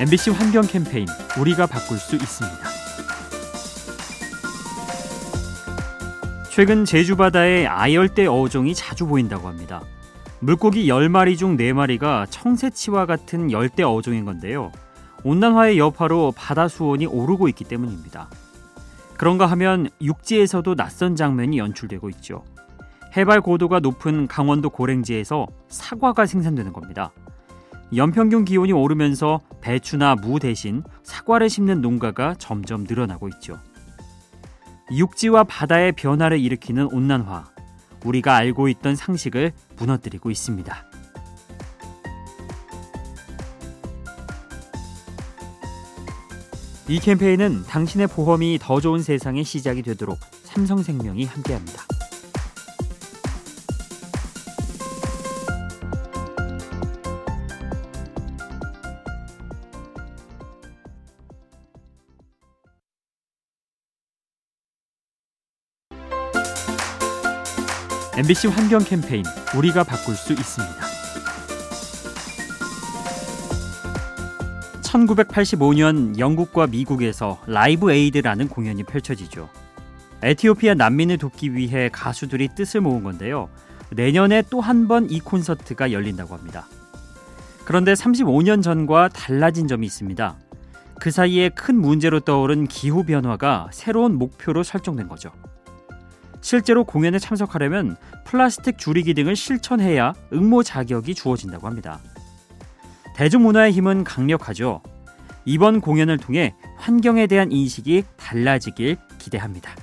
MBC 환경 캠페인 우리가 바꿀 수 있습니다. 최근 제주 바다에 아열대 어종이 자주 보인다고 합니다. 물고기 10마리 중 4마리가 청새치와 같은 열대 어종인 건데요. 온난화의 여파로 바다 수온이 오르고 있기 때문입니다. 그런가 하면 육지에서도 낯선 장면이 연출되고 있죠. 해발 고도가 높은 강원도 고랭지에서 사과가 생산되는 겁니다. 연평균 기온이 오르면서 배추나 무 대신 사과를 심는 농가가 점점 늘어나고 있죠. 육지와 바다의 변화를 일으키는 온난화. 우리가 알고 있던 상식을 무너뜨리고 있습니다. 이 캠페인은 당신의 보험이 더 좋은 세상의 시작이 되도록 삼성생명이 함께합니다. MBC 환경 캠페인 우리가 바꿀 수 있습니다. 1985년 영국과 미국에서 라이브 에이드라는 공연이 펼쳐지죠. 에티오피아 난민을 돕기 위해 가수들이 뜻을 모은 건데요. 내년에 또 한 번 이 콘서트가 열린다고 합니다. 그런데 35년 전과 달라진 점이 있습니다. 그 사이에 큰 문제로 떠오른 기후 변화가 새로운 목표로 설정된 거죠. 실제로 공연에 참석하려면 플라스틱 줄이기 등을 실천해야 응모 자격이 주어진다고 합니다. 대중문화의 힘은 강력하죠. 이번 공연을 통해 환경에 대한 인식이 달라지길 기대합니다.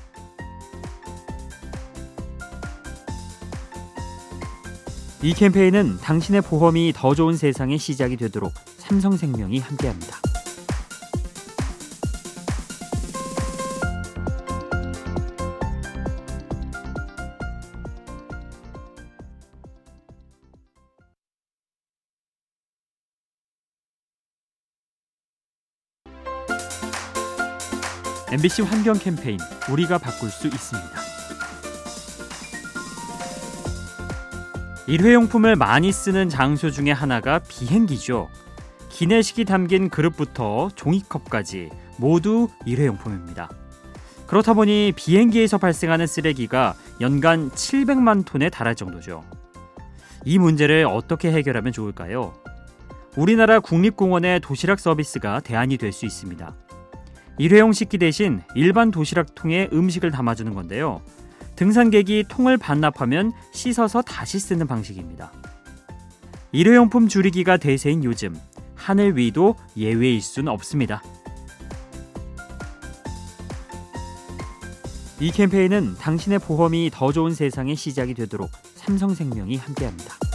이 캠페인은 당신의 보험이 더 좋은 세상의 시작이 되도록 삼성생명이 함께합니다. MBC 환경 캠페인 우리가 바꿀 수 있습니다. 일회용품을 많이 쓰는 장소 중에 하나가 비행기죠. 기내식이 담긴 그릇부터 종이컵까지 모두 일회용품입니다. 그렇다 보니 비행기에서 발생하는 쓰레기가 연간 700만 톤에 달할 정도죠. 이 문제를 어떻게 해결하면 좋을까요? 우리나라 국립공원의 도시락 서비스가 대안이 될 수 있습니다. 일회용 식기 대신 일반 도시락통에 음식을 담아주는 건데요. 등산객이 통을 반납하면 씻어서 다시 쓰는 방식입니다. 일회용품 줄이기가 대세인 요즘 하늘 위도 예외일 수는 없습니다. 이 캠페인은 당신의 보험이 더 좋은 세상의 시작이 되도록 삼성생명이 함께합니다.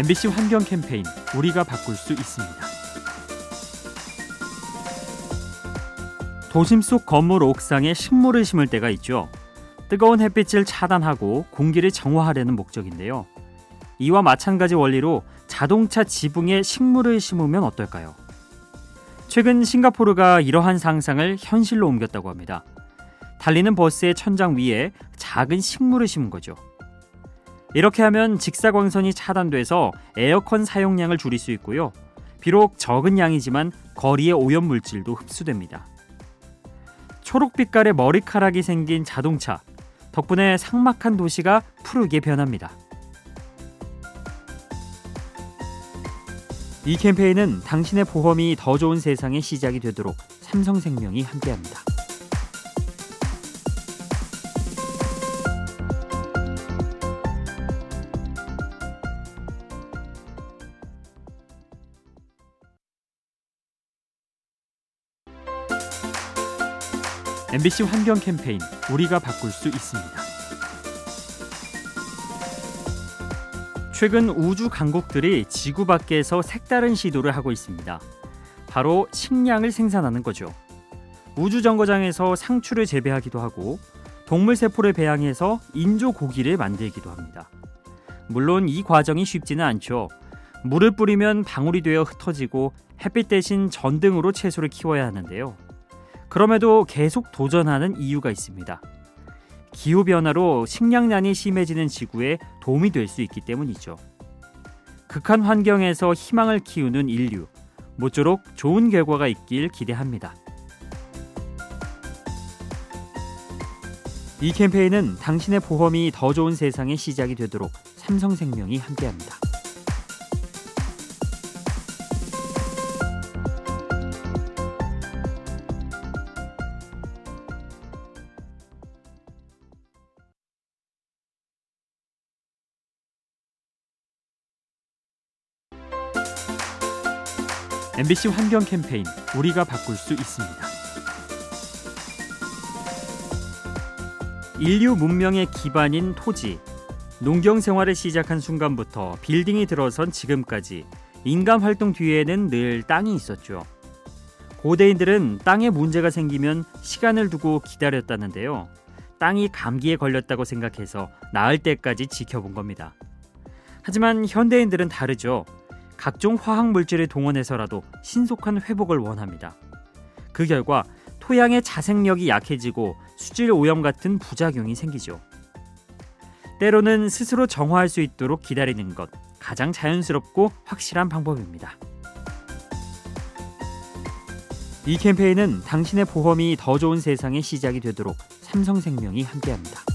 MBC 환경 캠페인 우리가 바꿀 수 있습니다. 도심 속 건물 옥상에 식물을 심을 때가 있죠. 뜨거운 햇빛을 차단하고 공기를 정화하려는 목적인데요. 이와 마찬가지 원리로 자동차 지붕에 식물을 심으면 어떨까요? 최근 싱가포르가 이러한 상상을 현실로 옮겼다고 합니다. 달리는 버스의 천장 위에 작은 식물을 심은 거죠. 이렇게 하면 직사광선이 차단돼서 에어컨 사용량을 줄일 수 있고요. 비록 적은 양이지만 거리의 오염 물질도 흡수됩니다. 초록빛깔의 머리카락이 생긴 자동차 덕분에 삭막한 도시가 푸르게 변합니다. 이 캠페인은 당신의 보험이 더 좋은 세상의 시작이 되도록 삼성생명이 함께합니다. MBC 환경 캠페인 우리가 바꿀 수 있습니다. 최근 우주 강국들이 지구 밖에서 색다른 시도를 하고 있습니다. 바로 식량을 생산하는 거죠. 우주 정거장에서 상추를 재배하기도 하고 동물 세포를 배양해서 인조 고기를 만들기도 합니다. 물론 이 과정이 쉽지는 않죠. 물을 뿌리면 방울이 되어 흩어지고 햇빛 대신 전등으로 채소를 키워야 하는데요. 그럼에도 계속 도전하는 이유가 있습니다. 기후 변화로 식량난이 심해지는 지구에 도움이 될 수 있기 때문이죠. 극한 환경에서 희망을 키우는 인류, 모쪼록 좋은 결과가 있길 기대합니다. 이 캠페인은 당신의 보험이 더 좋은 세상의 시작이 되도록 삼성생명이 함께합니다. MBC 환경 캠페인 우리가 바꿀 수 있습니다. 인류 문명의 기반인 토지, 농경 생활을 시작한 순간부터 빌딩이 들어선 지금까지 인간 활동 뒤에는 늘 땅이 있었죠. 고대인들은 땅에 문제가 생기면 시간을 두고 기다렸다는데요. 땅이 감기에 걸렸다고 생각해서 나을 때까지 지켜본 겁니다. 하지만 현대인들은 다르죠. 각종 화학 물질을 동원해서라도 신속한 회복을 원합니다. 그 결과 토양의 자생력이 약해지고 수질 오염 같은 부작용이 생기죠. 때로는 스스로 정화할 수 있도록 기다리는 것 가장 자연스럽고 확실한 방법입니다. 이 캠페인은 당신의 보험이 더 좋은 세상의 시작이 되도록 삼성생명이 함께합니다.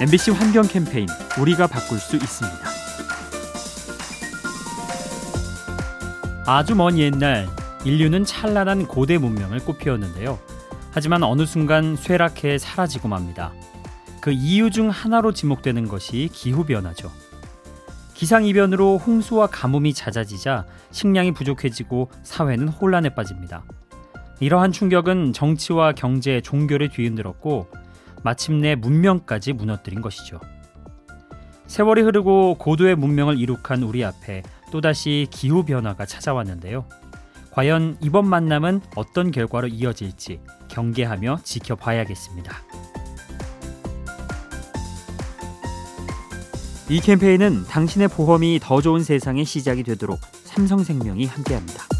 MBC 환경 캠페인 우리가 바꿀 수 있습니다. 아주 먼 옛날 인류는 찬란한 고대 문명을 꽃피웠는데요. 하지만 어느 순간 쇠락해 사라지고 맙니다. 그 이유 중 하나로 지목되는 것이 기후 변화죠. 기상 이변으로 홍수와 가뭄이 잦아지자 식량이 부족해지고 사회는 혼란에 빠집니다. 이러한 충격은 정치와 경제, 종교를 뒤흔들었고 마침내 문명까지 무너뜨린 것이죠. 세월이 흐르고 고도의 문명을 이룩한 우리 앞에 또다시 기후 변화가 찾아왔는데요. 과연 이번 만남은 어떤 결과로 이어질지 경계하며 지켜봐야겠습니다. 이 캠페인은 당신의 보험이 더 좋은 세상의 시작이 되도록 삼성생명이 함께합니다.